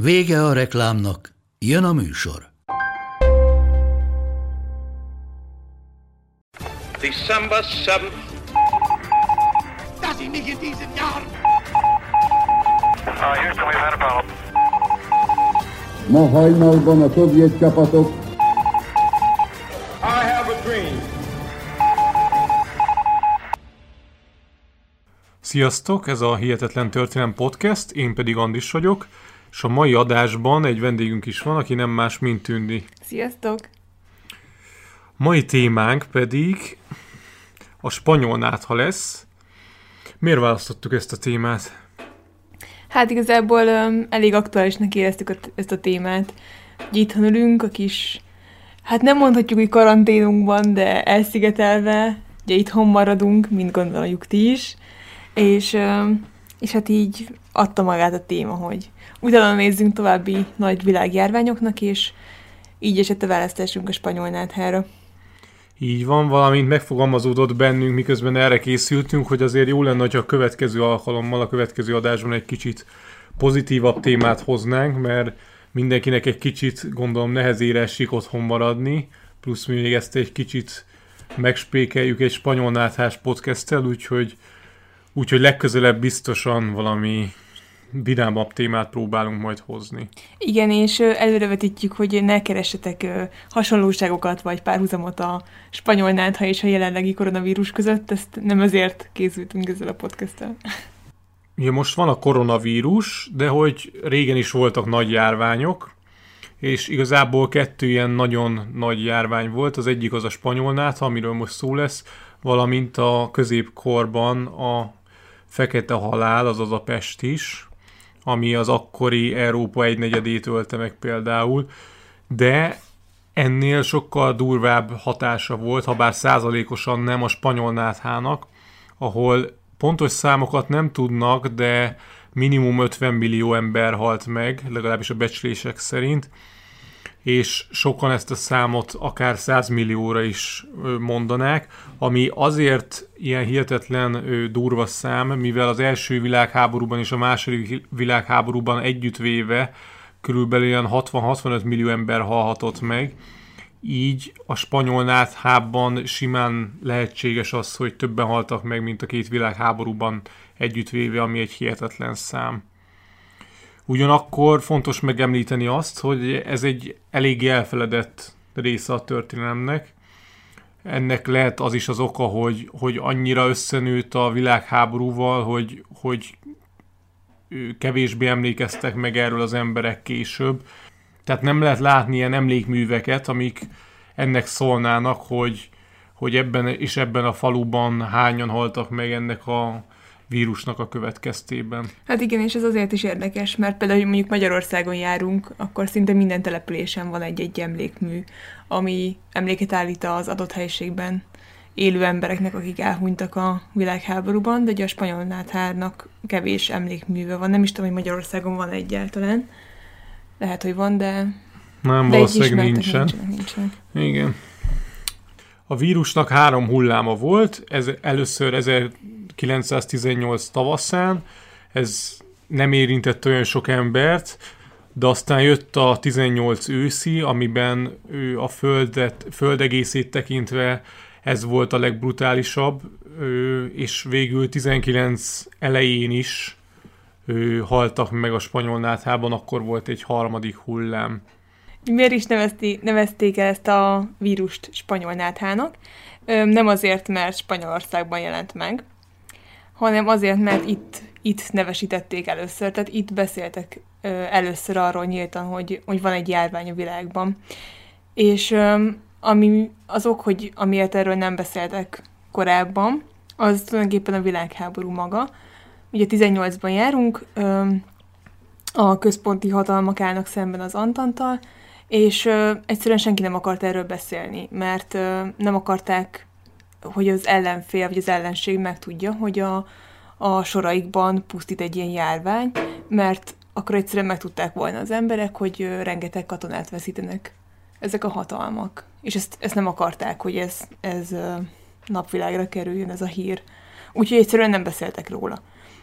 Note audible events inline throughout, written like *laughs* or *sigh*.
Vége a reklámnak, jön a műsor. December 7th. dass ich nicht in a problem. Ma hajnalban a szovjet csapatok I have a dream. Sziasztok, ez a Hihetetlen Történelem Podcast, én pedig Andis vagyok, és a mai adásban egy vendégünk is van, aki nem más, mint Tündi. Sziasztok! Mai témánk pedig a spanyol nátha lesz. Miért választottuk ezt a témát? Hát igazából um, elég aktuálisnak éreztük a, ezt a témát. Ugye itthon ülünk a kis, hát nem mondhatjuk, hogy karanténunkban, de elszigetelve, ugye itthon maradunk, mint gondoljuk ti is, és, um, és hát így adta magát a téma, hogy utána nézzünk további nagy világjárványoknak, és így esett a választásunk a spanyol náthára. Így van, valamint megfogalmazódott bennünk, miközben erre készültünk, hogy azért jó lenne, hogyha a következő alkalommal, a következő adásban egy kicsit pozitívabb témát hoznánk, mert mindenkinek egy kicsit, gondolom, nehezére esik otthon maradni, plusz még ezt egy kicsit megspékeljük egy spanyol náthás podcasttel, úgyhogy, úgyhogy legközelebb biztosan valami vidámabb témát próbálunk majd hozni. Igen, és előrevetítjük, hogy ne keressetek hasonlóságokat vagy párhuzamot a spanyol nátha és a jelenlegi koronavírus között, ezt nem azért készültünk ezzel a podcasttel. Ugye most van a koronavírus, de hogy régen is voltak nagy járványok, és igazából kettő ilyen nagyon nagy járvány volt. Az egyik az a spanyol nátha, amiről most szó lesz, valamint a középkorban a fekete halál, azaz a pest is, ami az akkori Európa egynegyedét ölte meg például, de ennél sokkal durvább hatása volt, ha bár százalékosan nem a spanyol náthának, ahol pontos számokat nem tudnak, de minimum 50 millió ember halt meg, legalábbis a becslések szerint, és sokan ezt a számot akár 100 millióra is mondanák, ami azért ilyen hihetetlen durva szám, mivel az első világháborúban és a második világháborúban együttvéve körülbelül ilyen 60-65 millió ember halhatott meg, így a spanyol náthában simán lehetséges az, hogy többen haltak meg, mint a két világháborúban együttvéve, ami egy hihetetlen szám. Ugyanakkor fontos megemlíteni azt, hogy ez egy elég elfeledett része a történelemnek. Ennek lehet az is az oka, hogy, hogy annyira összenőtt a világháborúval, hogy, hogy kevésbé emlékeztek meg erről az emberek később. Tehát nem lehet látni ilyen emlékműveket, amik ennek szólnának, hogy, hogy ebben és ebben a faluban hányan haltak meg ennek a vírusnak a következtében. Hát igen, és ez azért is érdekes, mert például, hogy mondjuk Magyarországon járunk, akkor szinte minden településen van egy-egy emlékmű, ami emléket állít az adott helyiségben élő embereknek, akik elhunytak a világháborúban, de ugye a spanyol náthárnak kevés emlékműve van. Nem is tudom, hogy Magyarországon van egyáltalán. Lehet, hogy van, de, Nem, de valószínűleg nincsen. nincsenek, nincsenek. Igen. A vírusnak három hulláma volt, ez először 1918 tavaszán, ez nem érintett olyan sok embert, de aztán jött a 18 őszi, amiben ő a földet, földegészét tekintve ez volt a legbrutálisabb, és végül 19 elején is haltak meg a spanyol náthában, akkor volt egy harmadik hullám. Miért is nevezték, nevezték el ezt a vírust spanyol náthának? Nem azért, mert Spanyolországban jelent meg, hanem azért, mert itt, itt nevesítették először, tehát itt beszéltek először arról nyíltan, hogy, hogy van egy járvány a világban. És ami az ok, hogy amiért erről nem beszéltek korábban, az tulajdonképpen a világháború maga. Ugye 18-ban járunk, a központi hatalmak állnak szemben az Antantal, és ö, egyszerűen senki nem akart erről beszélni, mert ö, nem akarták, hogy az ellenfél vagy az ellenség megtudja, hogy a, a soraikban pusztít egy ilyen járvány, mert akkor egyszerűen megtudták volna az emberek, hogy ö, rengeteg katonát veszítenek ezek a hatalmak. És ezt, ezt nem akarták, hogy ez, ez ö, napvilágra kerüljön, ez a hír. Úgyhogy egyszerűen nem beszéltek róla.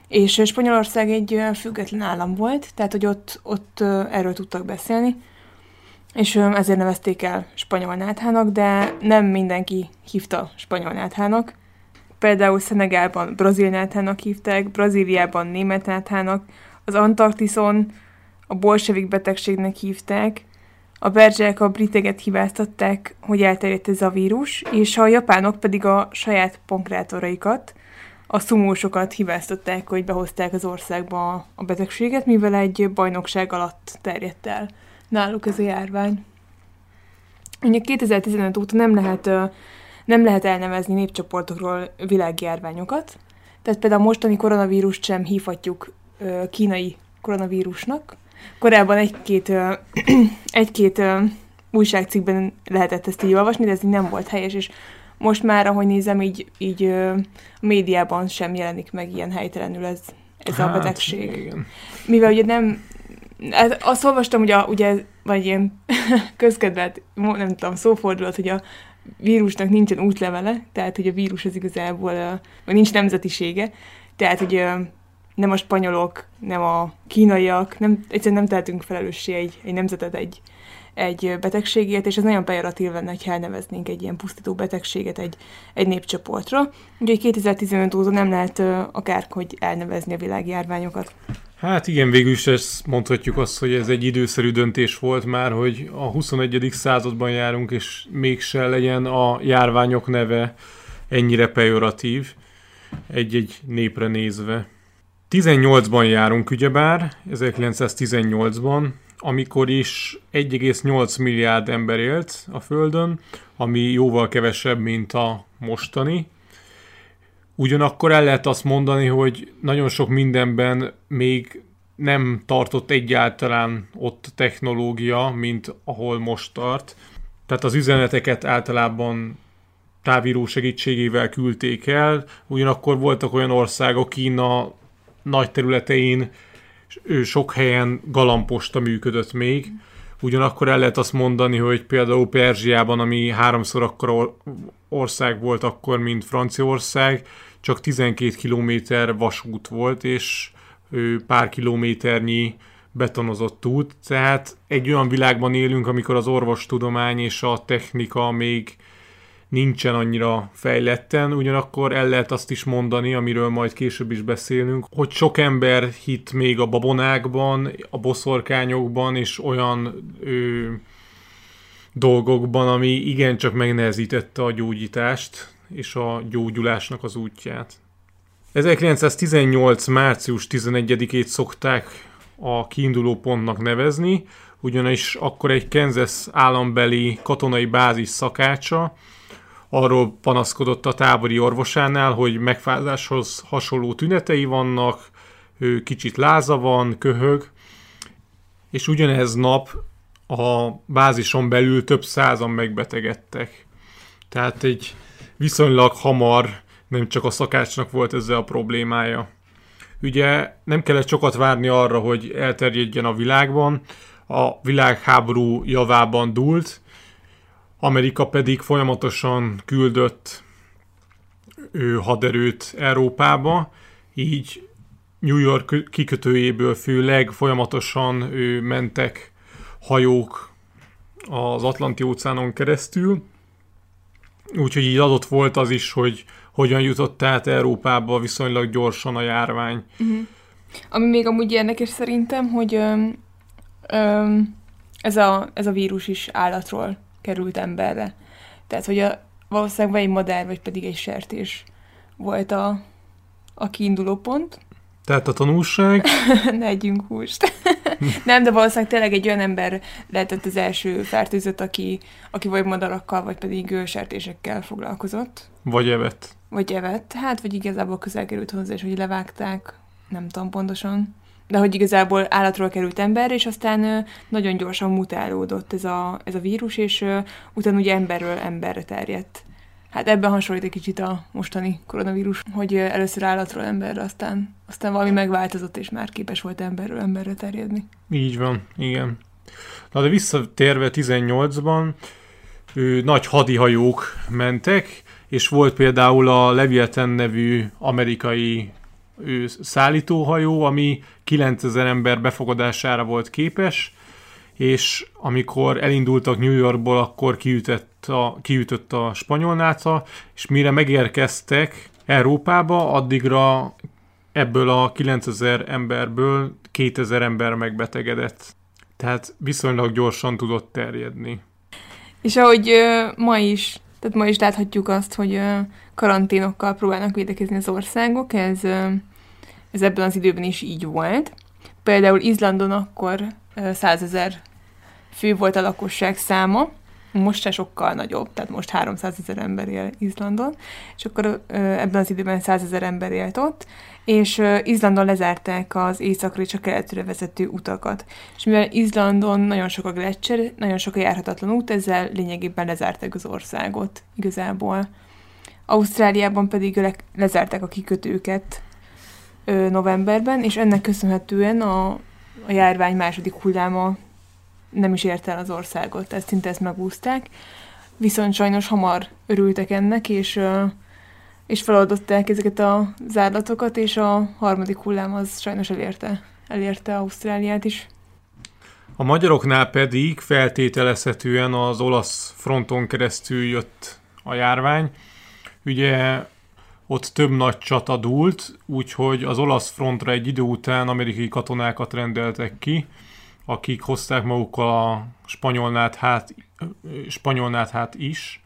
És Spanyolország egy független állam volt, tehát hogy ott, ott erről tudtak beszélni, és ezért nevezték el spanyol náthának, de nem mindenki hívta spanyol náthának. Például Szenegálban brazil náthának hívták, Brazíliában német náthának, az Antarktiszon a bolsevik betegségnek hívták, a berzsek a briteket hibáztatták, hogy elterjedt ez a vírus, és a japánok pedig a saját pankrátoraikat, a szumósokat hibáztatták, hogy behozták az országba a betegséget, mivel egy bajnokság alatt terjedt el náluk ez a járvány. Ugye 2015 óta nem lehet, nem lehet elnevezni népcsoportokról világjárványokat, tehát például a mostani koronavírust sem hívhatjuk kínai koronavírusnak. Korábban egy-két, *clears throat* egy-két újságcikkben lehetett ezt így olvasni, de ez így nem volt helyes, és most már, ahogy nézem, így, így a médiában sem jelenik meg ilyen helytelenül ez, ez a betegség Igen. mivel ugye nem, hát azt olvastam, hogy a, ugye, vagy ilyen *laughs* közkedvelt, nem tudom, szófordulat, hogy a vírusnak nincsen útlevele, tehát hogy a vírus az igazából, vagy nincs nemzetisége, tehát hogy nem a spanyolok, nem a kínaiak, nem, egyszerűen nem tehetünk felelőssé egy, egy nemzetet egy, egy betegségért, és ez nagyon pejoratív lenne, ha elneveznénk egy ilyen pusztító betegséget egy, egy népcsoportra. Úgyhogy 2015 óta nem lehet akárhogy elnevezni a világjárványokat. Hát igen, végül is ezt mondhatjuk azt, hogy ez egy időszerű döntés volt már, hogy a 21. században járunk, és mégse legyen a járványok neve ennyire pejoratív egy-egy népre nézve. 18-ban járunk ugyebár, 1918-ban, amikor is 1,8 milliárd ember élt a Földön, ami jóval kevesebb, mint a mostani. Ugyanakkor el lehet azt mondani, hogy nagyon sok mindenben még nem tartott egyáltalán ott technológia, mint ahol most tart. Tehát az üzeneteket általában távíró segítségével küldték el, ugyanakkor voltak olyan országok, Kína nagy területein, sok helyen galamposta működött még. Ugyanakkor el lehet azt mondani, hogy például Perzsiában, ami háromszor akkora or- ország volt akkor, mint Franciaország, csak 12 kilométer vasút volt, és pár kilométernyi betonozott út. Tehát egy olyan világban élünk, amikor az orvostudomány és a technika még nincsen annyira fejletten, ugyanakkor el lehet azt is mondani, amiről majd később is beszélünk, hogy sok ember hit még a babonákban, a boszorkányokban és olyan ö, dolgokban, ami igencsak megnehezítette a gyógyítást és a gyógyulásnak az útját. 1918. március 11-ét szokták a kiinduló pontnak nevezni, ugyanis akkor egy Kansas állambeli katonai bázis szakácsa arról panaszkodott a tábori orvosánál, hogy megfázáshoz hasonló tünetei vannak, ő kicsit láza van, köhög, és ugyanez nap a bázison belül több százan megbetegedtek. Tehát egy viszonylag hamar nem csak a szakácsnak volt ezzel a problémája. Ugye nem kellett sokat várni arra, hogy elterjedjen a világban, a világháború javában dúlt, Amerika pedig folyamatosan küldött ő, haderőt Európába, így New York kikötőjéből főleg folyamatosan ő, mentek hajók az Atlanti óceánon keresztül, úgyhogy így adott volt az is, hogy hogyan jutott át Európába viszonylag gyorsan a járvány. Ami még amúgy érdekes szerintem, hogy öm, öm, ez, a, ez a vírus is állatról került emberre. Tehát, hogy a, valószínűleg vagy egy madár, vagy pedig egy sertés volt a, a kiinduló pont. Tehát a tanulság, *laughs* ne együnk húst. *laughs* Nem, de valószínűleg tényleg egy olyan ember lehetett az első fertőzött, aki, aki vagy madarakkal, vagy pedig sertésekkel foglalkozott. vagy evett. Vagy evett. Hát, vagy igazából közel került hozzá, és hogy levágták. Nem tudom pontosan. de hogy igazából állatról került ember, és aztán nagyon gyorsan mutálódott ez a, ez a vírus, és utána ugye emberről emberre terjedt. Hát ebben hasonlít egy kicsit a mostani koronavírus, hogy először állatról emberre, aztán, aztán valami megváltozott, és már képes volt emberről emberre terjedni. Így van, igen. Na de visszatérve 18-ban, ő, nagy hadihajók mentek, és volt például a Leviathan nevű amerikai ő, szállítóhajó, ami 9000 ember befogadására volt képes, és amikor elindultak New Yorkból, akkor kiütött a, kiütött a spanyol náca, és mire megérkeztek Európába, addigra ebből a 9000 emberből 2000 ember megbetegedett. Tehát viszonylag gyorsan tudott terjedni. És ahogy ö, ma is, tehát ma is láthatjuk azt, hogy ö, karanténokkal próbálnak védekezni az országok, ez, ö, ez ebben az időben is így volt. Például Izlandon akkor százezer fő volt a lakosság száma, most se sokkal nagyobb, tehát most 300 ezer ember él Izlandon, és akkor ebben az időben 100 ezer ember élt ott, és Izlandon lezárták az északra és a keletre vezető utakat. És mivel Izlandon nagyon sok a gletszer, nagyon sok a járhatatlan út, ezzel lényegében lezárták az országot igazából. Ausztráliában pedig le- lezárták a kikötőket ö, novemberben, és ennek köszönhetően a, a járvány második hulláma nem is érte el az országot, ezt szinte ezt megúzták. Viszont sajnos hamar örültek ennek, és, és feloldották ezeket a zárlatokat, és a harmadik hullám az sajnos elérte, elérte Ausztráliát is. A magyaroknál pedig feltételezhetően az olasz fronton keresztül jött a járvány. Ugye ott több nagy csata dúlt, úgyhogy az olasz frontra egy idő után amerikai katonákat rendeltek ki, akik hozták magukkal a spanyol hát, spanyol hát is,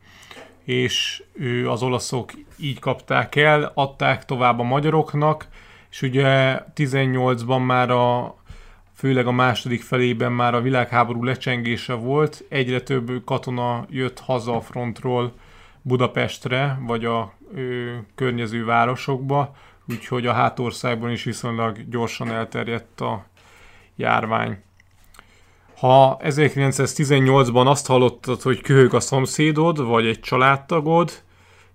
és ő, az olaszok így kapták el, adták tovább a magyaroknak, és ugye 18-ban már a főleg a második felében már a világháború lecsengése volt, egyre több katona jött haza a frontról Budapestre, vagy a ö, környező városokba, úgyhogy a hátországban is viszonylag gyorsan elterjedt a járvány. Ha 1918-ban azt hallottad, hogy köhög a szomszédod, vagy egy családtagod,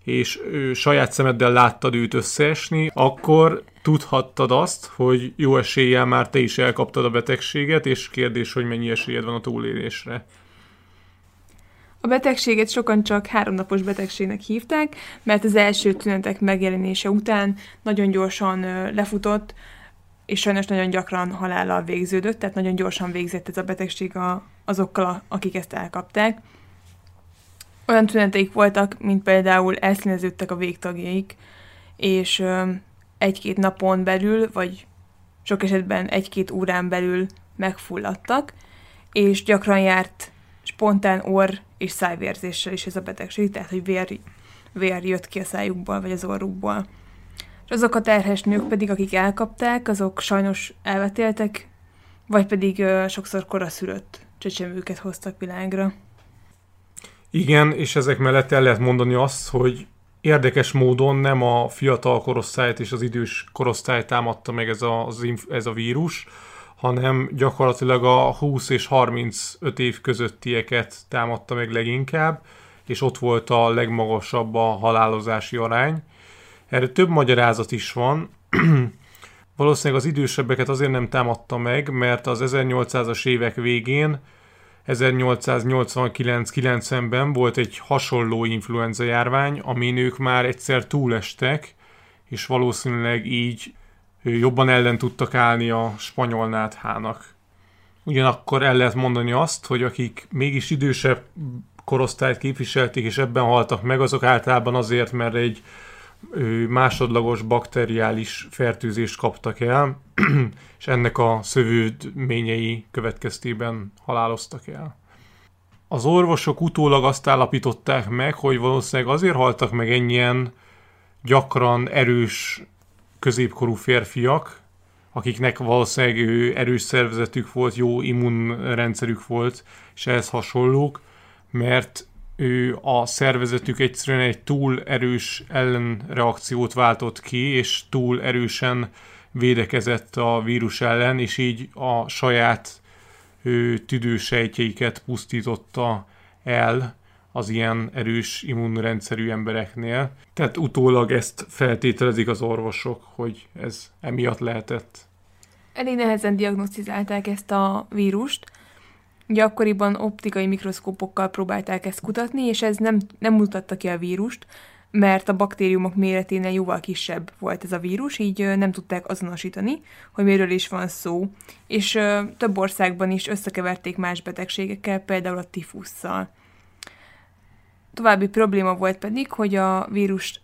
és ő, saját szemeddel láttad őt összeesni, akkor tudhattad azt, hogy jó eséllyel már te is elkaptad a betegséget, és kérdés, hogy mennyi esélyed van a túlélésre. A betegséget sokan csak háromnapos betegségnek hívták, mert az első tünetek megjelenése után nagyon gyorsan lefutott, és sajnos nagyon gyakran halállal végződött, tehát nagyon gyorsan végzett ez a betegség azokkal, akik ezt elkapták. Olyan tüneteik voltak, mint például elszíneződtek a végtagjaik, és egy-két napon belül, vagy sok esetben egy-két órán belül megfulladtak, és gyakran járt spontán orr és szájvérzéssel is ez a betegség, tehát hogy vér, vér jött ki a szájukból, vagy az orrukból. És azok a terhes nők pedig, akik elkapták, azok sajnos elvetéltek, vagy pedig ö, sokszor koraszülött csecsemőket hoztak világra. Igen, és ezek mellett el lehet mondani azt, hogy érdekes módon nem a fiatal korosztályt és az idős korosztályt támadta meg ez a, az, ez a vírus, hanem gyakorlatilag a 20 és 35 év közöttieket támadta meg leginkább, és ott volt a legmagasabb a halálozási arány. Erre több magyarázat is van. *clears throat* Valószínűleg az idősebbeket azért nem támadta meg, mert az 1800-as évek végén 1889-90-ben volt egy hasonló influenza járvány, amin ők már egyszer túlestek, és valószínűleg így jobban ellen tudtak állni a spanyol náthának. Ugyanakkor el lehet mondani azt, hogy akik mégis idősebb korosztályt képviselték, és ebben haltak meg, azok általában azért, mert egy másodlagos bakteriális fertőzést kaptak el, *clears throat* és ennek a szövődményei következtében haláloztak el. Az orvosok utólag azt állapították meg, hogy valószínűleg azért haltak meg ennyien gyakran erős középkorú férfiak, akiknek valószínűleg erős szervezetük volt, jó immunrendszerük volt, és ehhez hasonlók, mert ő a szervezetük egyszerűen egy túl erős ellenreakciót váltott ki, és túl erősen védekezett a vírus ellen, és így a saját ő, tüdősejtjeiket pusztította el az ilyen erős immunrendszerű embereknél. Tehát utólag ezt feltételezik az orvosok, hogy ez emiatt lehetett. Elég nehezen diagnosztizálták ezt a vírust. Ugye optikai mikroszkópokkal próbálták ezt kutatni, és ez nem, nem mutatta ki a vírust, mert a baktériumok méreténél jóval kisebb volt ez a vírus, így nem tudták azonosítani, hogy miről is van szó. És több országban is összekeverték más betegségekkel, például a tifusszal. További probléma volt pedig, hogy a vírus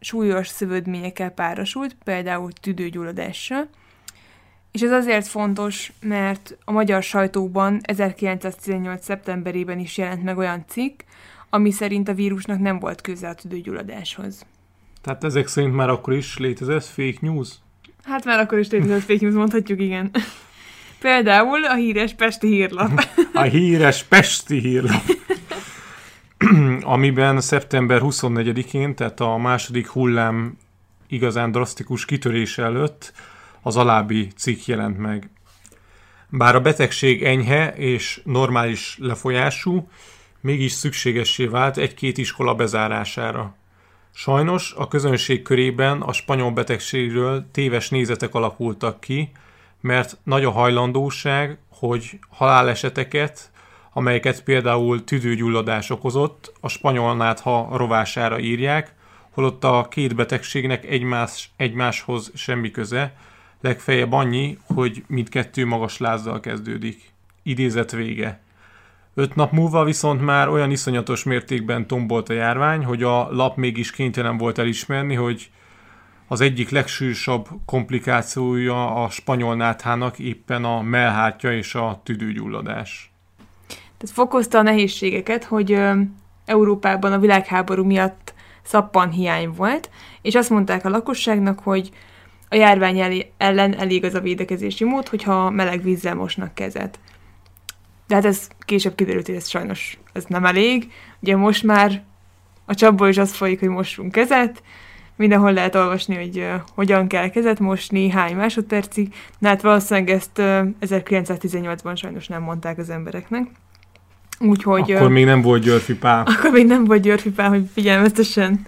súlyos szövődményekkel párosult, például tüdőgyulladással, és ez azért fontos, mert a magyar sajtóban 1918. szeptemberében is jelent meg olyan cikk, ami szerint a vírusnak nem volt köze a tüdőgyulladáshoz. Tehát ezek szerint már akkor is létezett fake news? Hát már akkor is létezett fake news, mondhatjuk, igen. Például a híres Pesti hírlap. A híres Pesti hírlap. *clears throat* Amiben szeptember 24-én, tehát a második hullám igazán drasztikus kitörése előtt az alábbi cikk jelent meg. Bár a betegség enyhe és normális lefolyású, mégis szükségessé vált egy-két iskola bezárására. Sajnos a közönség körében a spanyol betegségről téves nézetek alakultak ki, mert nagy a hajlandóság, hogy haláleseteket, amelyeket például tüdőgyulladás okozott, a spanyol nátha rovására írják, holott a két betegségnek egymás, egymáshoz semmi köze, legfeljebb annyi, hogy mindkettő magas lázzal kezdődik. Idézet vége. Öt nap múlva viszont már olyan iszonyatos mértékben tombolt a járvány, hogy a lap mégis kénytelen volt elismerni, hogy az egyik legsűrűsabb komplikációja a spanyol náthának éppen a melhártya és a tüdőgyulladás. Tehát fokozta a nehézségeket, hogy Európában a világháború miatt szappan hiány volt, és azt mondták a lakosságnak, hogy a járvány ellen elég az a védekezési mód, hogyha meleg vízzel mosnak kezet. De hát ez később kiderült, hogy ez sajnos ez nem elég. Ugye most már a csapból is az folyik, hogy mossunk kezet, mindenhol lehet olvasni, hogy uh, hogyan kell kezet mosni, hány másodpercig. Na hát valószínűleg ezt uh, 1918-ban sajnos nem mondták az embereknek. Úgyhogy... Akkor még nem volt Györfi Pál. *laughs* akkor még nem volt Györfi Pál, hogy figyelmeztessen.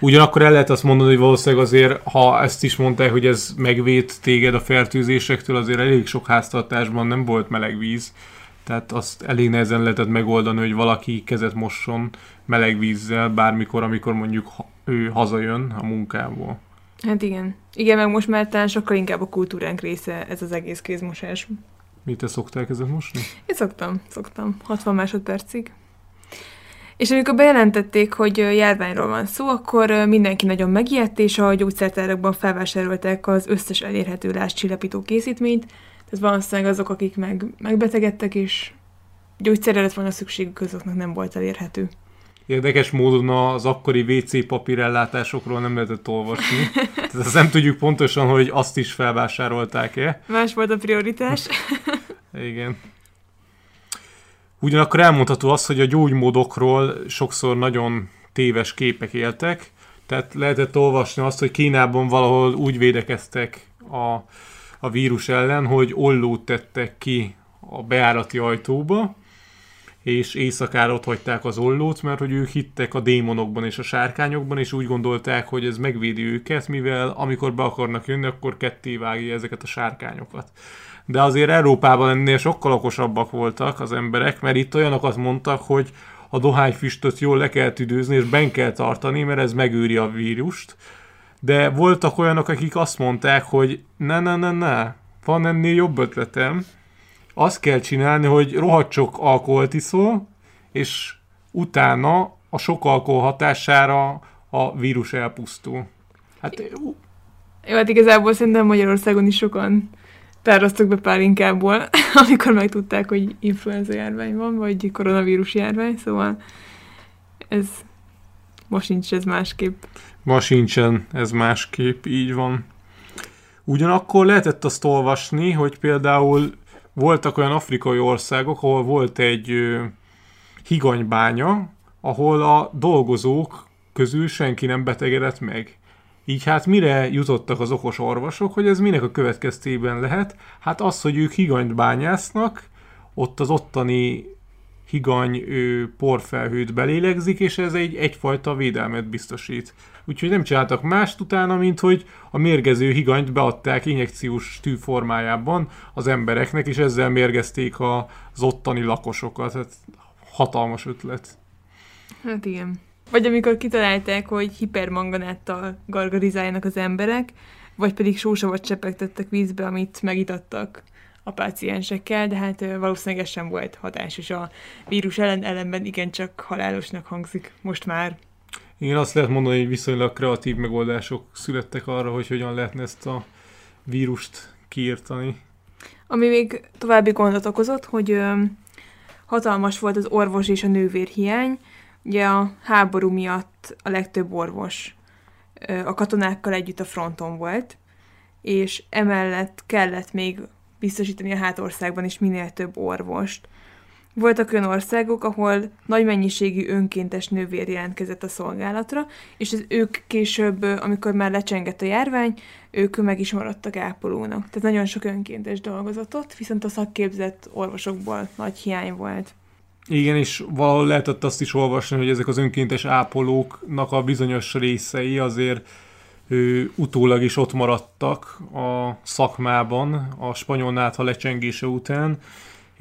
Ugyanakkor el lehet azt mondani, hogy valószínűleg azért, ha ezt is mondták, hogy ez megvéd téged a fertőzésektől, azért elég sok háztartásban nem volt meleg víz. Tehát azt elég nehezen lehetett megoldani, hogy valaki kezet mosson meleg vízzel bármikor, amikor mondjuk ő hazajön a munkából. Hát igen. Igen, meg most már talán sokkal inkább a kultúránk része ez az egész kézmosás. Mit te szoktál kezet mosni? Én szoktam, szoktam. 60 másodpercig. És amikor bejelentették, hogy járványról van szó, akkor mindenki nagyon megijedt, és a gyógyszertárakban felvásárolták az összes elérhető lázcsillapító készítményt. Tehát valószínűleg azok, akik meg, megbetegedtek, és gyógyszerre lett volna szükségük, azoknak nem volt elérhető. Érdekes módon az akkori WC papírellátásokról nem lehetett olvasni. Tehát azt nem tudjuk pontosan, hogy azt is felvásárolták-e. Más volt a prioritás. *laughs* Igen. Ugyanakkor elmondható az, hogy a gyógymódokról sokszor nagyon téves képek éltek, tehát lehetett olvasni azt, hogy Kínában valahol úgy védekeztek a, a vírus ellen, hogy ollót tettek ki a beárati ajtóba, és éjszakára ott hagyták az ollót, mert hogy ők hittek a démonokban és a sárkányokban, és úgy gondolták, hogy ez megvédi őket, mivel amikor be akarnak jönni, akkor ketté vágja ezeket a sárkányokat. De azért Európában ennél sokkal okosabbak voltak az emberek, mert itt olyanokat mondtak, hogy a dohányfüstöt jól le kell tüdőzni, és ben kell tartani, mert ez megőri a vírust. De voltak olyanok, akik azt mondták, hogy ne, ne, ne, ne, van ennél jobb ötletem, azt kell csinálni, hogy rohadt sok alkoholt iszol, és utána a sok alkohol hatására a vírus elpusztul. Hát Jó, hát igazából szerintem Magyarországon is sokan tároztak be pálinkából, *laughs* amikor megtudták, hogy influenza járvány van, vagy koronavírus járvány, szóval ez most nincs ez másképp. ma sincsen ez másképp, így van. Ugyanakkor lehetett azt olvasni, hogy például voltak olyan afrikai országok, ahol volt egy higanybánya, ahol a dolgozók közül senki nem betegedett meg. Így hát mire jutottak az okos orvosok, hogy ez minek a következtében lehet? Hát az, hogy ők higanyt bányásznak, ott az ottani higany ő, porfelhőt belélegzik, és ez egy egyfajta védelmet biztosít. Úgyhogy nem csináltak mást utána, mint hogy a mérgező higanyt beadták injekciós tű formájában az embereknek, és ezzel mérgezték az ottani lakosokat. Hát hatalmas ötlet. Hát igen. Vagy amikor kitalálták, hogy hipermanganáttal gargarizáljanak az emberek, vagy pedig sósavat csepegtettek vízbe, amit megitattak a páciensekkel, de hát valószínűleg ez sem volt hatásos a vírus ellen, ellenben igencsak halálosnak hangzik most már. Igen, azt lehet mondani, hogy viszonylag kreatív megoldások születtek arra, hogy hogyan lehetne ezt a vírust kiírtani. Ami még további gondot okozott, hogy ö, hatalmas volt az orvos és a nővér hiány. Ugye a háború miatt a legtöbb orvos ö, a katonákkal együtt a fronton volt, és emellett kellett még biztosítani a hátországban is minél több orvost. Voltak olyan országok, ahol nagy mennyiségű önkéntes nővér jelentkezett a szolgálatra, és az ők később, amikor már lecsengett a járvány, ők meg is maradtak ápolónak. Tehát nagyon sok önkéntes dolgozatot, viszont a szakképzett orvosokból nagy hiány volt. Igen, és valahol lehetett azt is olvasni, hogy ezek az önkéntes ápolóknak a bizonyos részei azért ő, utólag is ott maradtak a szakmában a spanyol nátha lecsengése után,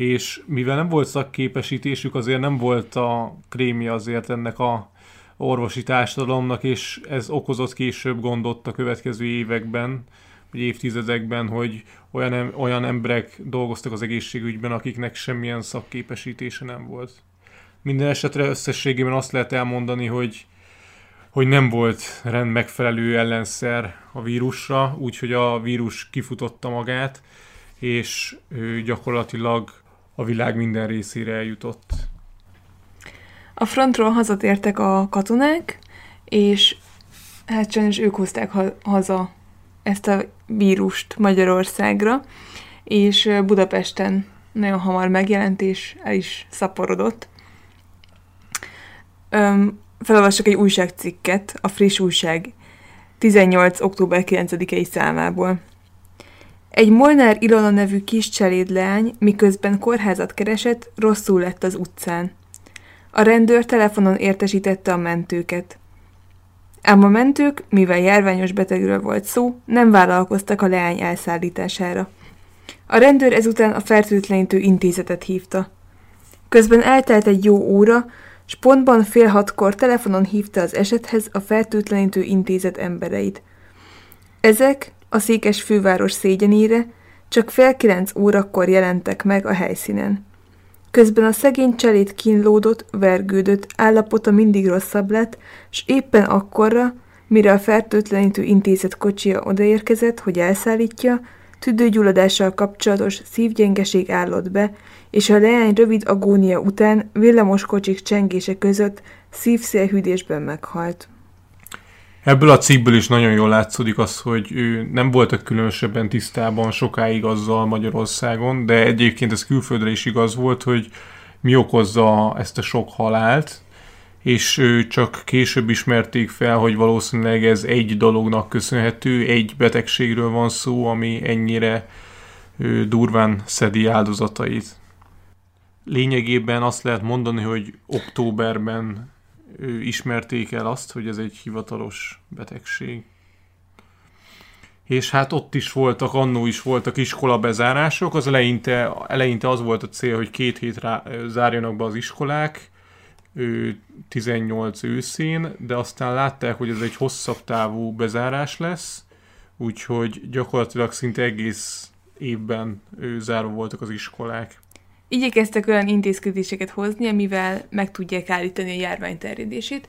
és mivel nem volt szakképesítésük, azért nem volt a krémje azért ennek a orvosi társadalomnak, és ez okozott később gondot a következő években, vagy évtizedekben, hogy olyan, olyan emberek dolgoztak az egészségügyben, akiknek semmilyen szakképesítése nem volt. Minden esetre összességében azt lehet elmondani, hogy hogy nem volt rend megfelelő ellenszer a vírusra, úgyhogy a vírus kifutotta magát, és gyakorlatilag a világ minden részére eljutott. A frontról hazatértek a katonák, és hát sajnos ők hozták ha- haza ezt a vírust Magyarországra, és Budapesten nagyon hamar megjelent, és el is szaporodott. Öm, felolvasok egy újságcikket, a friss újság 18. október 9-i számából. Egy Molnár Ilona nevű kis cselédleány, miközben kórházat keresett, rosszul lett az utcán. A rendőr telefonon értesítette a mentőket. Ám a mentők, mivel járványos betegről volt szó, nem vállalkoztak a leány elszállítására. A rendőr ezután a fertőtlenítő intézetet hívta. Közben eltelt egy jó óra, s pontban fél hatkor telefonon hívta az esethez a fertőtlenítő intézet embereit. Ezek a székes főváros szégyenére csak fél kilenc órakor jelentek meg a helyszínen. Közben a szegény cselét kínlódott, vergődött, állapota mindig rosszabb lett, s éppen akkorra, mire a fertőtlenítő intézet kocsia odaérkezett, hogy elszállítja, tüdőgyulladással kapcsolatos szívgyengeség állott be, és a leány rövid agónia után villamos kocsik csengése között szívszélhűdésben meghalt. Ebből a cikkből is nagyon jól látszódik az, hogy ő nem voltak különösebben tisztában sokáig azzal Magyarországon, de egyébként ez külföldre is igaz volt, hogy mi okozza ezt a sok halált, és ő csak később ismerték fel, hogy valószínűleg ez egy dolognak köszönhető, egy betegségről van szó, ami ennyire durván szedi áldozatait. Lényegében azt lehet mondani, hogy októberben ismerték el azt, hogy ez egy hivatalos betegség. És hát ott is voltak, annó is voltak iskola bezárások, az eleinte, eleinte az volt a cél, hogy két hétre zárjanak be az iskolák, 18 őszén, de aztán látták, hogy ez egy hosszabb távú bezárás lesz, úgyhogy gyakorlatilag szinte egész évben zárva voltak az iskolák. Igyekeztek olyan intézkedéseket hozni, amivel meg tudják állítani a járvány terjedését.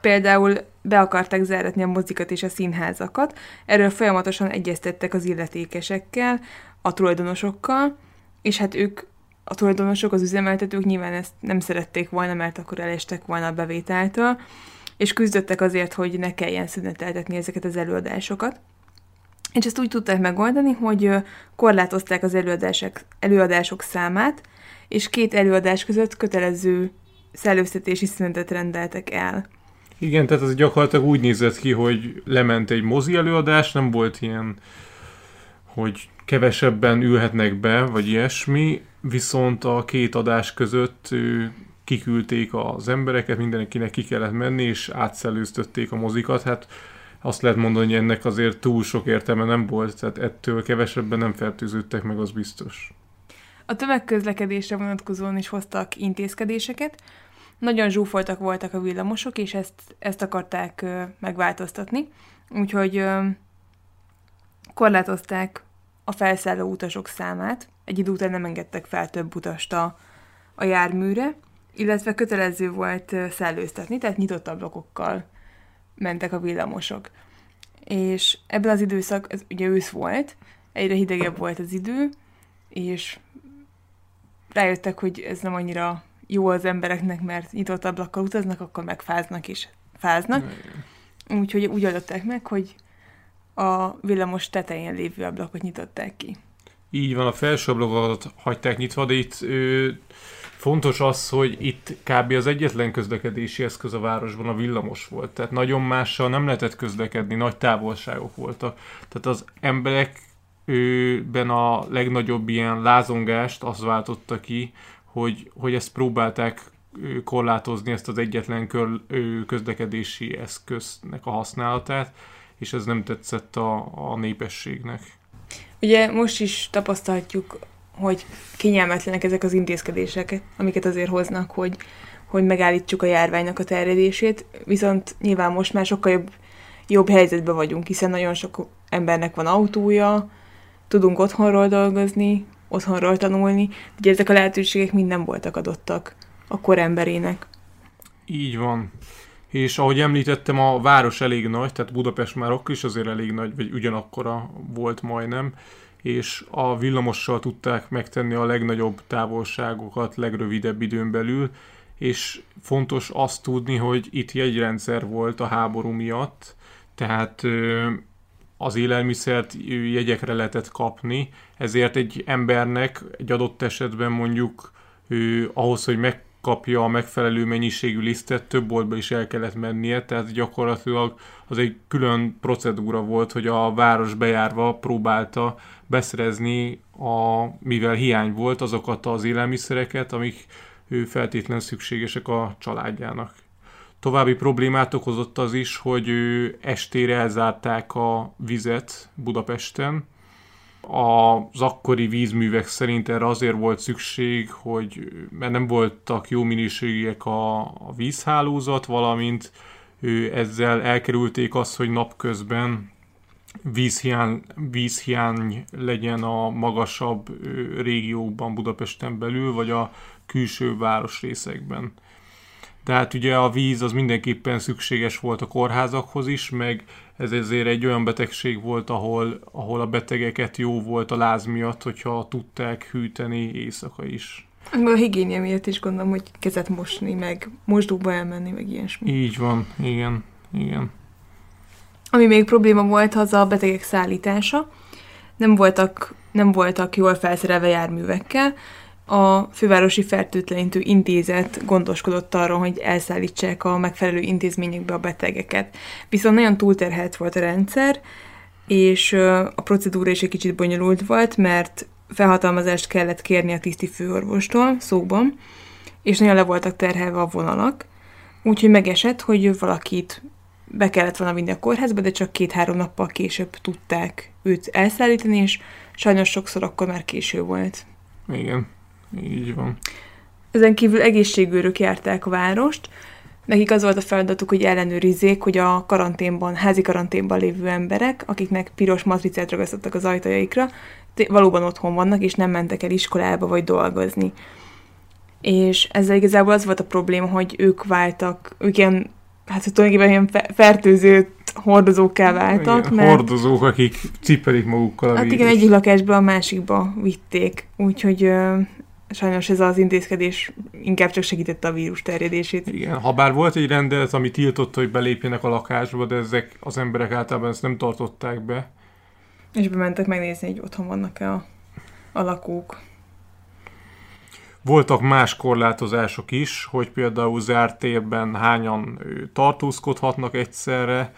Például be akarták záratni a mozikat és a színházakat, erről folyamatosan egyeztettek az illetékesekkel, a tulajdonosokkal, és hát ők a tulajdonosok, az üzemeltetők nyilván ezt nem szerették volna, mert akkor elestek volna a bevételtől, és küzdöttek azért, hogy ne kelljen szüneteltetni ezeket az előadásokat. És ezt úgy tudták megoldani, hogy korlátozták az előadások, előadások számát, és két előadás között kötelező szellőztetési szünetet rendeltek el. Igen, tehát ez gyakorlatilag úgy nézett ki, hogy lement egy mozi előadás, nem volt ilyen, hogy kevesebben ülhetnek be, vagy ilyesmi, viszont a két adás között kiküldték az embereket, mindenkinek ki kellett menni, és átszellőztötték a mozikat. Hát azt lehet mondani, hogy ennek azért túl sok értelme nem volt, tehát ettől kevesebben nem fertőződtek meg, az biztos. A tömegközlekedésre vonatkozóan is hoztak intézkedéseket. Nagyon zsúfoltak voltak a villamosok, és ezt, ezt akarták megváltoztatni. Úgyhogy korlátozták a felszálló utasok számát. Egy idő után nem engedtek fel több utast a, a járműre, illetve kötelező volt szellőztetni, tehát nyitott ablakokkal mentek a villamosok. És ebben az időszak, ez ugye ősz volt, egyre hidegebb volt az idő, és rájöttek, hogy ez nem annyira jó az embereknek, mert nyitott ablakkal utaznak, akkor megfáznak és fáznak. Úgyhogy úgy adották meg, hogy a villamos tetején lévő ablakot nyitották ki. Így van, a felső ablakokat hagyták nyitva, de itt ö, fontos az, hogy itt kb. az egyetlen közlekedési eszköz a városban a villamos volt. Tehát nagyon mással nem lehetett közlekedni, nagy távolságok voltak. Tehát az emberekben a legnagyobb ilyen lázongást az váltotta ki, hogy, hogy ezt próbálták korlátozni, ezt az egyetlen kör, közlekedési eszköznek a használatát, és ez nem tetszett a, a népességnek. Ugye most is tapasztalhatjuk, hogy kényelmetlenek ezek az intézkedések, amiket azért hoznak, hogy, hogy megállítsuk a járványnak a terjedését, viszont nyilván most már sokkal jobb, jobb helyzetben vagyunk, hiszen nagyon sok embernek van autója, tudunk otthonról dolgozni, otthonról tanulni, ugye ezek a lehetőségek mind nem voltak adottak a koremberének. Így van. És ahogy említettem, a város elég nagy, tehát Budapest már akkor is azért elég nagy, vagy ugyanakkora volt majdnem, és a villamossal tudták megtenni a legnagyobb távolságokat legrövidebb időn belül, és fontos azt tudni, hogy itt jegyrendszer volt a háború miatt, tehát az élelmiszert jegyekre lehetett kapni, ezért egy embernek egy adott esetben mondjuk ő, ahhoz, hogy megkapja a megfelelő mennyiségű lisztet, több boltba is el kellett mennie, tehát gyakorlatilag az egy külön procedúra volt, hogy a város bejárva próbálta beszerezni, a, mivel hiány volt, azokat az élelmiszereket, amik ő feltétlen szükségesek a családjának. További problémát okozott az is, hogy estére elzárták a vizet Budapesten. Az akkori vízművek szerint erre azért volt szükség, hogy mert nem voltak jó minőségűek a, a vízhálózat, valamint ő ezzel elkerülték azt, hogy napközben vízhiány, vízhiány legyen a magasabb régiókban Budapesten belül, vagy a külső városrészekben. Tehát ugye a víz az mindenképpen szükséges volt a kórházakhoz is, meg ez ezért egy olyan betegség volt, ahol, ahol a betegeket jó volt a láz miatt, hogyha tudták hűteni éjszaka is. Meg a higiénia miatt is gondolom, hogy kezet mosni, meg mosdóba elmenni, meg ilyesmi. Így van, igen, igen. Ami még probléma volt, az a betegek szállítása. Nem voltak, nem voltak jól felszerelve járművekkel. A fővárosi fertőtlenítő intézet gondoskodott arról, hogy elszállítsák a megfelelő intézményekbe a betegeket. Viszont nagyon túlterhelt volt a rendszer, és a procedúra is egy kicsit bonyolult volt, mert felhatalmazást kellett kérni a tiszti főorvostól szóban, és nagyon le voltak terhelve a vonalak, úgyhogy megesett, hogy valakit be kellett volna vinni a kórházba, de csak két-három nappal később tudták őt elszállítani, és sajnos sokszor akkor már késő volt. Igen, így van. Ezen kívül egészségőrök járták a várost, nekik az volt a feladatuk, hogy ellenőrizzék, hogy a karanténban, házi karanténban lévő emberek, akiknek piros matricát ragasztottak az ajtajaikra, valóban otthon vannak, és nem mentek el iskolába vagy dolgozni. És ezzel igazából az volt a probléma, hogy ők váltak, ők ilyen, hát tulajdonképpen ilyen fe- fertőző hordozókká váltak, Igen, mert... Hordozók, akik cipelik magukkal a Hát igen, vírust. egyik lakásból a másikba vitték, úgyhogy ö, sajnos ez az intézkedés inkább csak segítette a vírus terjedését. Igen, ha bár volt egy rendelet, ami tiltotta, hogy belépjenek a lakásba, de ezek az emberek általában ezt nem tartották be. És bementek megnézni, hogy otthon vannak-e a, a lakók. Voltak más korlátozások is, hogy például zárt térben hányan tartózkodhatnak egyszerre,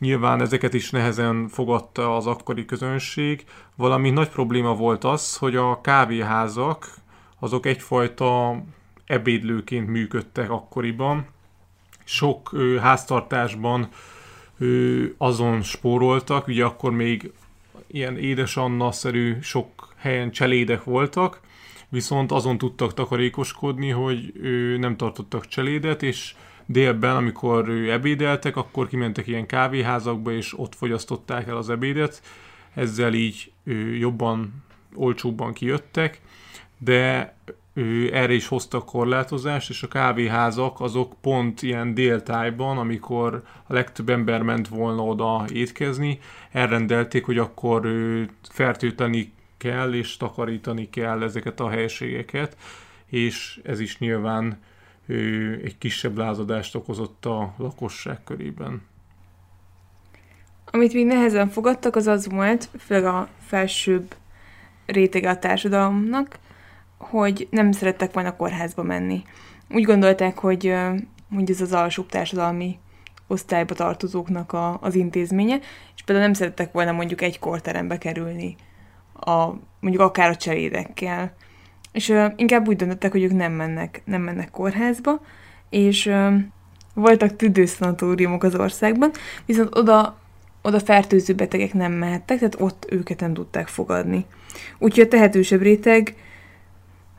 Nyilván ezeket is nehezen fogadta az akkori közönség, valami nagy probléma volt az, hogy a kávéházak azok egyfajta ebédlőként működtek akkoriban. Sok ö, háztartásban ö, azon spóroltak, ugye akkor még ilyen édesanna-szerű sok helyen cselédek voltak, viszont azon tudtak takarékoskodni, hogy ö, nem tartottak cselédet, és délben, amikor ő ebédeltek, akkor kimentek ilyen kávéházakba, és ott fogyasztották el az ebédet, ezzel így ő, jobban, olcsóbban kijöttek, de ő, erre is hoztak korlátozást, és a kávéházak azok pont ilyen déltájban, amikor a legtöbb ember ment volna oda étkezni, elrendelték, hogy akkor ő, fertőteni kell, és takarítani kell ezeket a helységeket, és ez is nyilván egy kisebb lázadást okozott a lakosság körében. Amit még nehezen fogadtak, az az volt, főleg a felsőbb rétege a társadalomnak, hogy nem szerettek volna kórházba menni. Úgy gondolták, hogy, hogy ez az alsóbb társadalmi osztályba tartozóknak a, az intézménye, és például nem szerettek volna mondjuk egy korterembe kerülni, a, mondjuk akár a cselédekkel, és uh, inkább úgy döntöttek, hogy ők nem mennek, nem mennek kórházba, és uh, voltak tüdőszanatóriumok az országban, viszont oda, oda fertőző betegek nem mehettek, tehát ott őket nem tudták fogadni. Úgyhogy a tehetősebb réteg,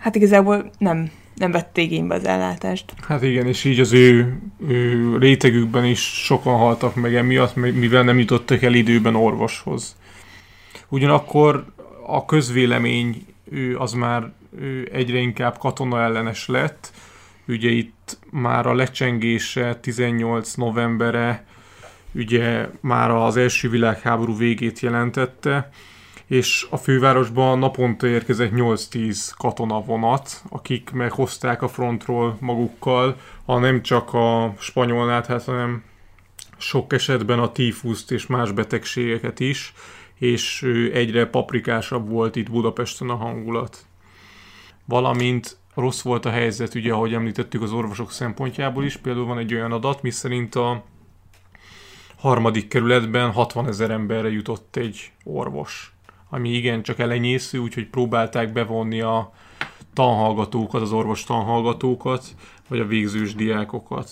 hát igazából nem, nem vett igénybe az ellátást. Hát igen, és így az ő, ő rétegükben is sokan haltak meg emiatt, mivel nem jutottak el időben orvoshoz. Ugyanakkor a közvélemény ő az már egyre inkább katona ellenes lett. Ugye itt már a lecsengése 18 novembere ugye már az első világháború végét jelentette, és a fővárosban naponta érkezett 8-10 katonavonat, akik meghozták a frontról magukkal, a nem csak a spanyolnát, hát, hanem sok esetben a tífuszt és más betegségeket is, és egyre paprikásabb volt itt Budapesten a hangulat valamint rossz volt a helyzet, ugye, ahogy említettük az orvosok szempontjából is. Például van egy olyan adat, miszerint a harmadik kerületben 60 ezer emberre jutott egy orvos, ami igen csak elenyésző, úgyhogy próbálták bevonni a tanhallgatókat, az orvos tanhallgatókat, vagy a végzős diákokat.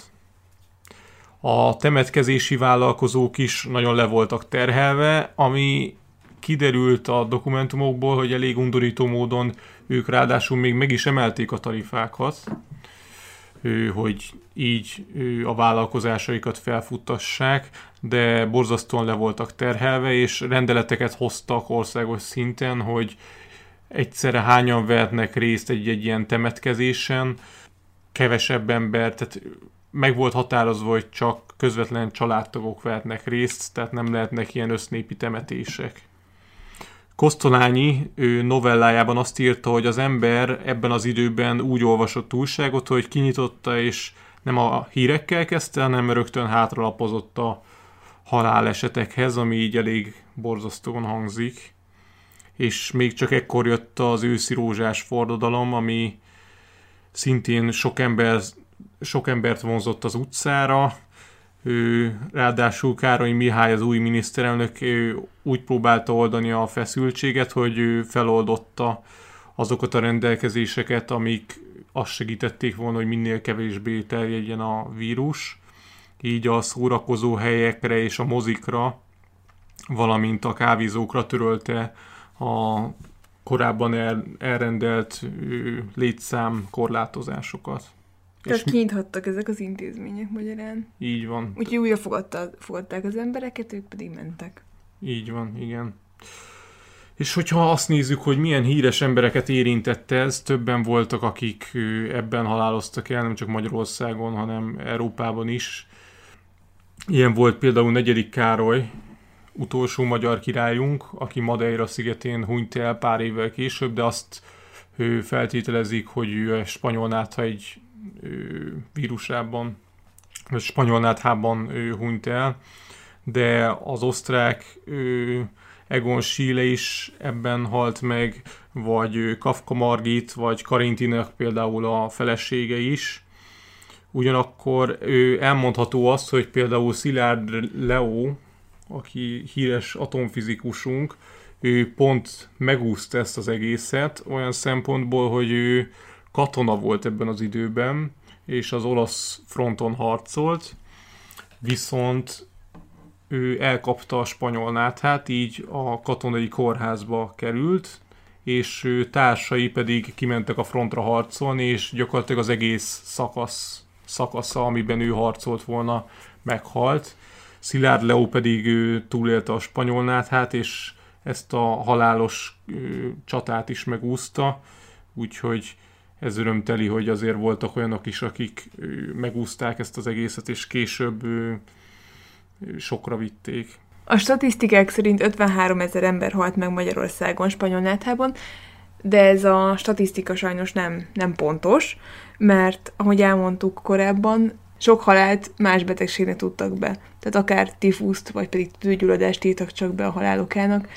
A temetkezési vállalkozók is nagyon le voltak terhelve, ami kiderült a dokumentumokból, hogy elég undorító módon ők ráadásul még meg is emelték a tarifákat, hogy így a vállalkozásaikat felfuttassák, de borzasztóan le voltak terhelve, és rendeleteket hoztak országos szinten, hogy egyszerre hányan vehetnek részt egy-egy ilyen temetkezésen, kevesebb ember, tehát meg volt határozva, hogy csak közvetlen családtagok vehetnek részt, tehát nem lehetnek ilyen össznépi temetések. Kosztolányi ő novellájában azt írta, hogy az ember ebben az időben úgy olvasott újságot, hogy kinyitotta és nem a hírekkel kezdte, hanem rögtön hátralapozott a halálesetekhez, ami így elég borzasztóan hangzik. És még csak ekkor jött az őszi rózsás fordodalom, ami szintén sok, ember, sok embert vonzott az utcára, ráadásul Károly Mihály, az új miniszterelnök úgy próbálta oldani a feszültséget, hogy feloldotta azokat a rendelkezéseket, amik azt segítették volna, hogy minél kevésbé terjedjen a vírus. Így a szórakozó helyekre és a mozikra, valamint a kávézókra törölte a korábban el, elrendelt létszám korlátozásokat. Tehát és kinyithattak ezek az intézmények magyarán. Így van. Úgyhogy újra fogadta, fogadták az embereket, ők pedig mentek. Így van, igen. És hogyha azt nézzük, hogy milyen híres embereket érintette ez, többen voltak, akik ebben haláloztak el, nem csak Magyarországon, hanem Európában is. Ilyen volt például negyedik Károly, utolsó magyar királyunk, aki Madeira szigetén hunyt el pár évvel később, de azt ő feltételezik, hogy ő spanyol nátha egy vírusában, vagy spanyol náthában hunyt el, de az osztrák Egon Schiele is ebben halt meg, vagy Kafka Margit, vagy Karintinek például a felesége is. Ugyanakkor ő elmondható az, hogy például Szilárd Leo, aki híres atomfizikusunk, ő pont megúszta ezt az egészet olyan szempontból, hogy ő katona volt ebben az időben, és az olasz fronton harcolt, viszont ő elkapta a spanyol náthát, így a katonai kórházba került, és ő társai pedig kimentek a frontra harcolni, és gyakorlatilag az egész szakasz, szakasza, amiben ő harcolt volna, meghalt. Szilárd Leo pedig ő túlélte a spanyol náthát, és ezt a halálos csatát is megúszta, úgyhogy ez örömteli, hogy azért voltak olyanok is, akik megúzták ezt az egészet, és később sokra vitték. A statisztikák szerint 53 ezer ember halt meg Magyarországon spanyol náthában, de ez a statisztika sajnos nem, nem pontos, mert ahogy elmondtuk korábban, sok halált más betegségnek tudtak be. Tehát akár tifuszt, vagy pedig tűgyulladást írtak csak be a halálokának,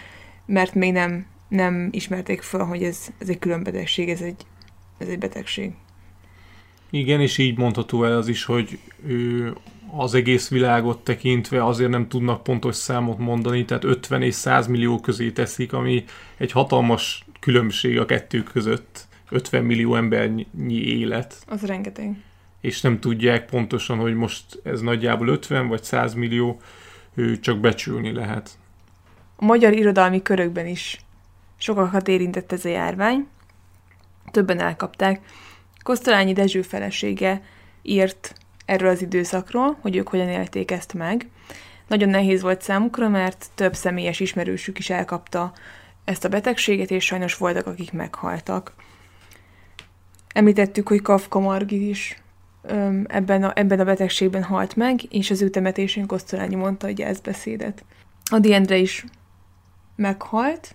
mert még nem, nem ismerték fel, hogy ez, ez egy külön betegség, ez egy, ez egy betegség. Igen, és így mondható el az is, hogy ő az egész világot tekintve azért nem tudnak pontos számot mondani, tehát 50 és 100 millió közé teszik, ami egy hatalmas különbség a kettő között. 50 millió embernyi élet. Az rengeteg. És nem tudják pontosan, hogy most ez nagyjából 50 vagy 100 millió, ő csak becsülni lehet. A magyar irodalmi körökben is sokakat érintett ez a járvány, többen elkapták. Kosztolányi Dezső felesége írt erről az időszakról, hogy ők hogyan élték ezt meg. Nagyon nehéz volt számukra, mert több személyes ismerősük is elkapta ezt a betegséget, és sajnos voltak, akik meghaltak. Említettük, hogy Kafka Margit is ebben, a, ebben a betegségben halt meg, és az ő temetésén Kosztolányi mondta a gyászbeszédet. A Diendre is meghalt,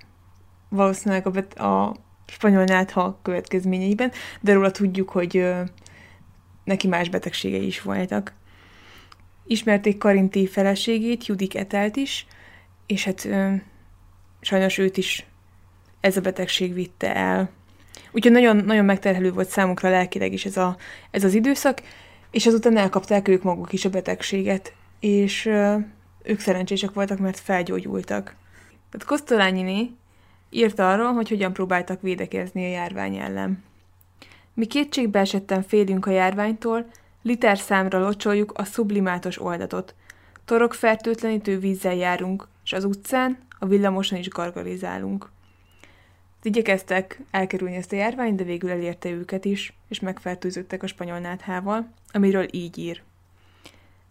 valószínűleg a, bet- a spanyol nátha következményeiben, de róla tudjuk, hogy ö, neki más betegségei is voltak. Ismerték Karinti feleségét, Judik Etelt is, és hát ö, sajnos őt is ez a betegség vitte el. Úgyhogy nagyon, nagyon megterhelő volt számukra lelkileg is ez, a, ez az időszak, és azután elkapták ők maguk is a betegséget, és ö, ők szerencsések voltak, mert felgyógyultak. Tehát Kosztolányiné írta arról, hogy hogyan próbáltak védekezni a járvány ellen. Mi kétségbe esetten félünk a járványtól, liter számra locsoljuk a sublimátos oldatot. Torok fertőtlenítő vízzel járunk, és az utcán, a villamoson is gargalizálunk. Igyekeztek elkerülni ezt a járványt, de végül elérte őket is, és megfertőzöttek a spanyol náthával, amiről így ír.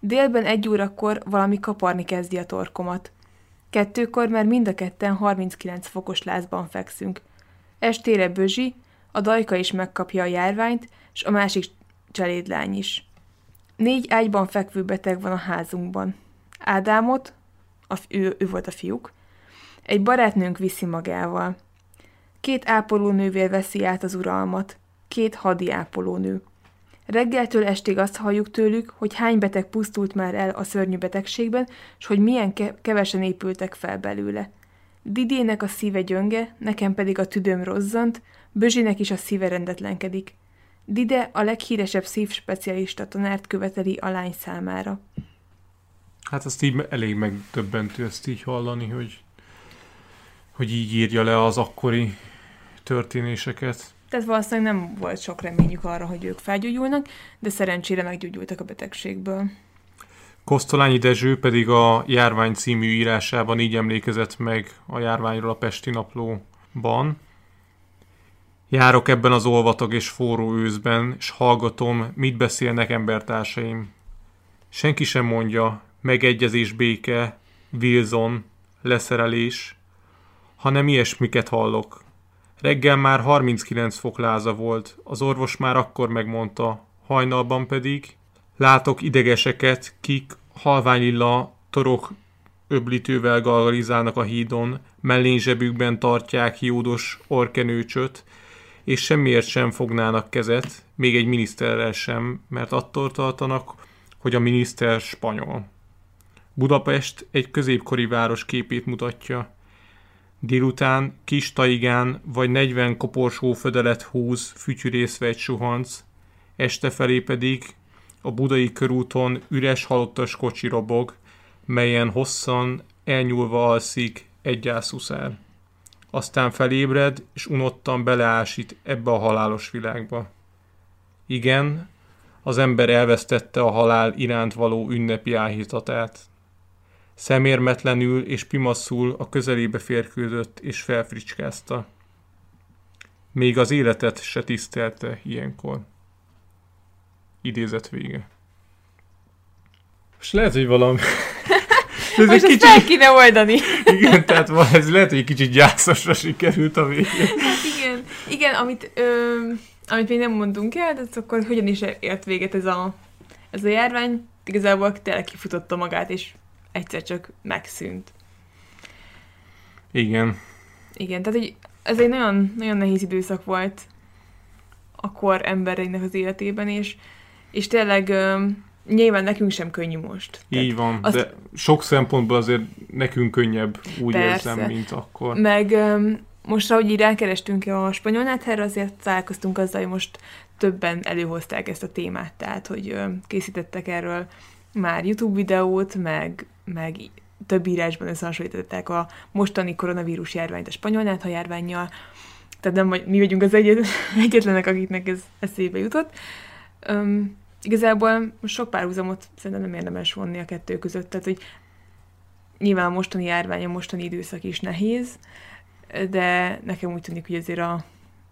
Délben egy órakor valami kaparni kezdi a torkomat. Kettőkor már mind a ketten 39 fokos lázban fekszünk. Estére Bözsi, a dajka is megkapja a járványt, és a másik cselédlány is. Négy ágyban fekvő beteg van a házunkban. Ádámot, a, ő, ő volt a fiúk, egy barátnőnk viszi magával. Két ápolónővér veszi át az uralmat, két hadi ápolónő. Reggeltől estig azt halljuk tőlük, hogy hány beteg pusztult már el a szörnyű betegségben, és hogy milyen ke- kevesen épültek fel belőle. Didének a szíve gyönge, nekem pedig a tüdőm rozzant, Bözsinek is a szíve rendetlenkedik. Dide a leghíresebb szívspecialista tanárt követeli a lány számára. Hát azt így elég megdöbbentő ezt így hallani, hogy, hogy így írja le az akkori történéseket. Tehát valószínűleg nem volt sok reményük arra, hogy ők felgyógyulnak, de szerencsére meggyógyultak a betegségből. Kosztolányi Dezső pedig a Járvány című írásában így emlékezett meg a járványról a Pesti Naplóban. Járok ebben az olvatag és forró őszben, és hallgatom, mit beszélnek embertársaim. Senki sem mondja, megegyezés béke, Wilson, leszerelés, hanem ilyesmiket hallok. Reggel már 39 fok láza volt, az orvos már akkor megmondta, hajnalban pedig látok idegeseket, kik halványilla torok öblítővel galgalizálnak a hídon, mellén zsebükben tartják jódos orkenőcsöt, és semmiért sem fognának kezet, még egy miniszterrel sem, mert attól tartanak, hogy a miniszter spanyol. Budapest egy középkori város képét mutatja. Délután kis taigán vagy 40 koporsó födelet húz fütyűrészve egy suhanc, este felé pedig a budai körúton üres halottas kocsi robog, melyen hosszan elnyúlva alszik egy gyászuszár. Aztán felébred, és unottan beleásít ebbe a halálos világba. Igen, az ember elvesztette a halál iránt való ünnepi áhítatát. Szemérmetlenül és pimasszul a közelébe férkődött és felfricskázta. Még az életet se tisztelte ilyenkor. Idézet vége. És lehet, hogy valami... *laughs* Ez Most ezt fel kéne oldani. *laughs* Igen, tehát ez lehet, hogy egy kicsit gyászosra sikerült a végén. Hát igen, igen, amit, ö, amit még nem mondtunk el, de akkor hogyan is ért véget ez a, ez a járvány. Igazából tényleg kifutotta magát, és egyszer csak megszűnt. Igen. Igen, tehát egy, ez egy nagyon, nagyon nehéz időszak volt a kor embereinek az életében, és, és tényleg nyilván nekünk sem könnyű most. Így van, azt... de sok szempontból azért nekünk könnyebb, úgy Persze. érzem, mint akkor. Meg ö, most, ahogy így rákerestünk a spanyol nátherre, azért találkoztunk azzal, hogy most többen előhozták ezt a témát, tehát, hogy készítettek erről már YouTube videót, meg meg több írásban összehasonlították a mostani koronavírus járványt a spanyol ha járványjal, tehát nem mi vagyunk az egyet, *laughs* egyetlenek, akiknek ez eszébe jutott. Um, igazából sok párhuzamot szerintem nem érdemes vonni a kettő között, tehát hogy nyilván a mostani járvány, a mostani időszak is nehéz, de nekem úgy tűnik, hogy azért a,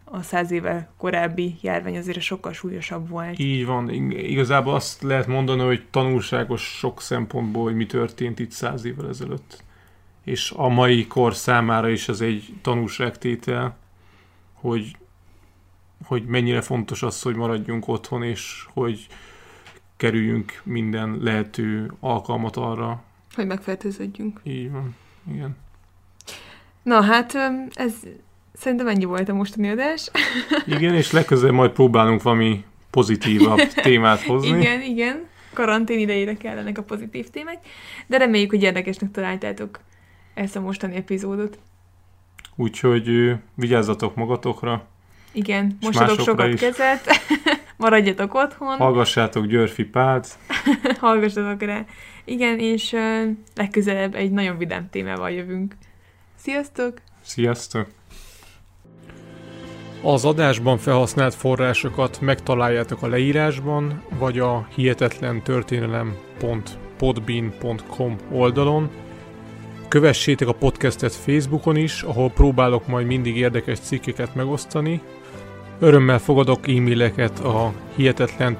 a száz éve korábbi járvány azért sokkal súlyosabb volt. Így van, igazából azt lehet mondani, hogy tanulságos sok szempontból, hogy mi történt itt száz évvel ezelőtt. És a mai kor számára is ez egy tanulságtétel, hogy, hogy mennyire fontos az, hogy maradjunk otthon, és hogy kerüljünk minden lehető alkalmat arra. Hogy megfertőződjünk. Így van, igen. Na hát, ez Szerintem ennyi volt a mostani adás. *laughs* Igen, és legközelebb majd próbálunk valami pozitívabb témát hozni. Igen, igen. Karantén idejére kellenek a pozitív témák, de reméljük, hogy érdekesnek találtátok ezt a mostani epizódot. Úgyhogy vigyázzatok magatokra. Igen, mosatok sokat is. kezet, *laughs* maradjatok otthon. Hallgassátok Györfi Pált. *laughs* Hallgassatok rá. Igen, és uh, legközelebb egy nagyon vidám témával jövünk. Sziasztok! Sziasztok! Az adásban felhasznált forrásokat megtaláljátok a leírásban, vagy a hihetetlen történelem.podbean.com oldalon. Kövessétek a podcastet Facebookon is, ahol próbálok majd mindig érdekes cikkeket megosztani. Örömmel fogadok e-maileket a hihetetlen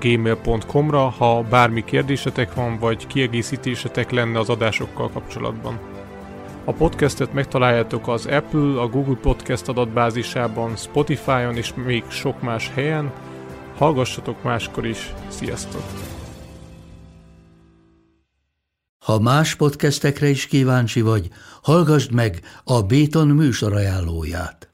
gmail.com-ra, ha bármi kérdésetek van, vagy kiegészítésetek lenne az adásokkal kapcsolatban. A podcastet megtaláljátok az Apple, a Google Podcast adatbázisában, Spotify-on és még sok más helyen. Hallgassatok máskor is. Sziasztok! Ha más podcastekre is kíváncsi vagy, hallgassd meg a Béton műsor ajánlóját.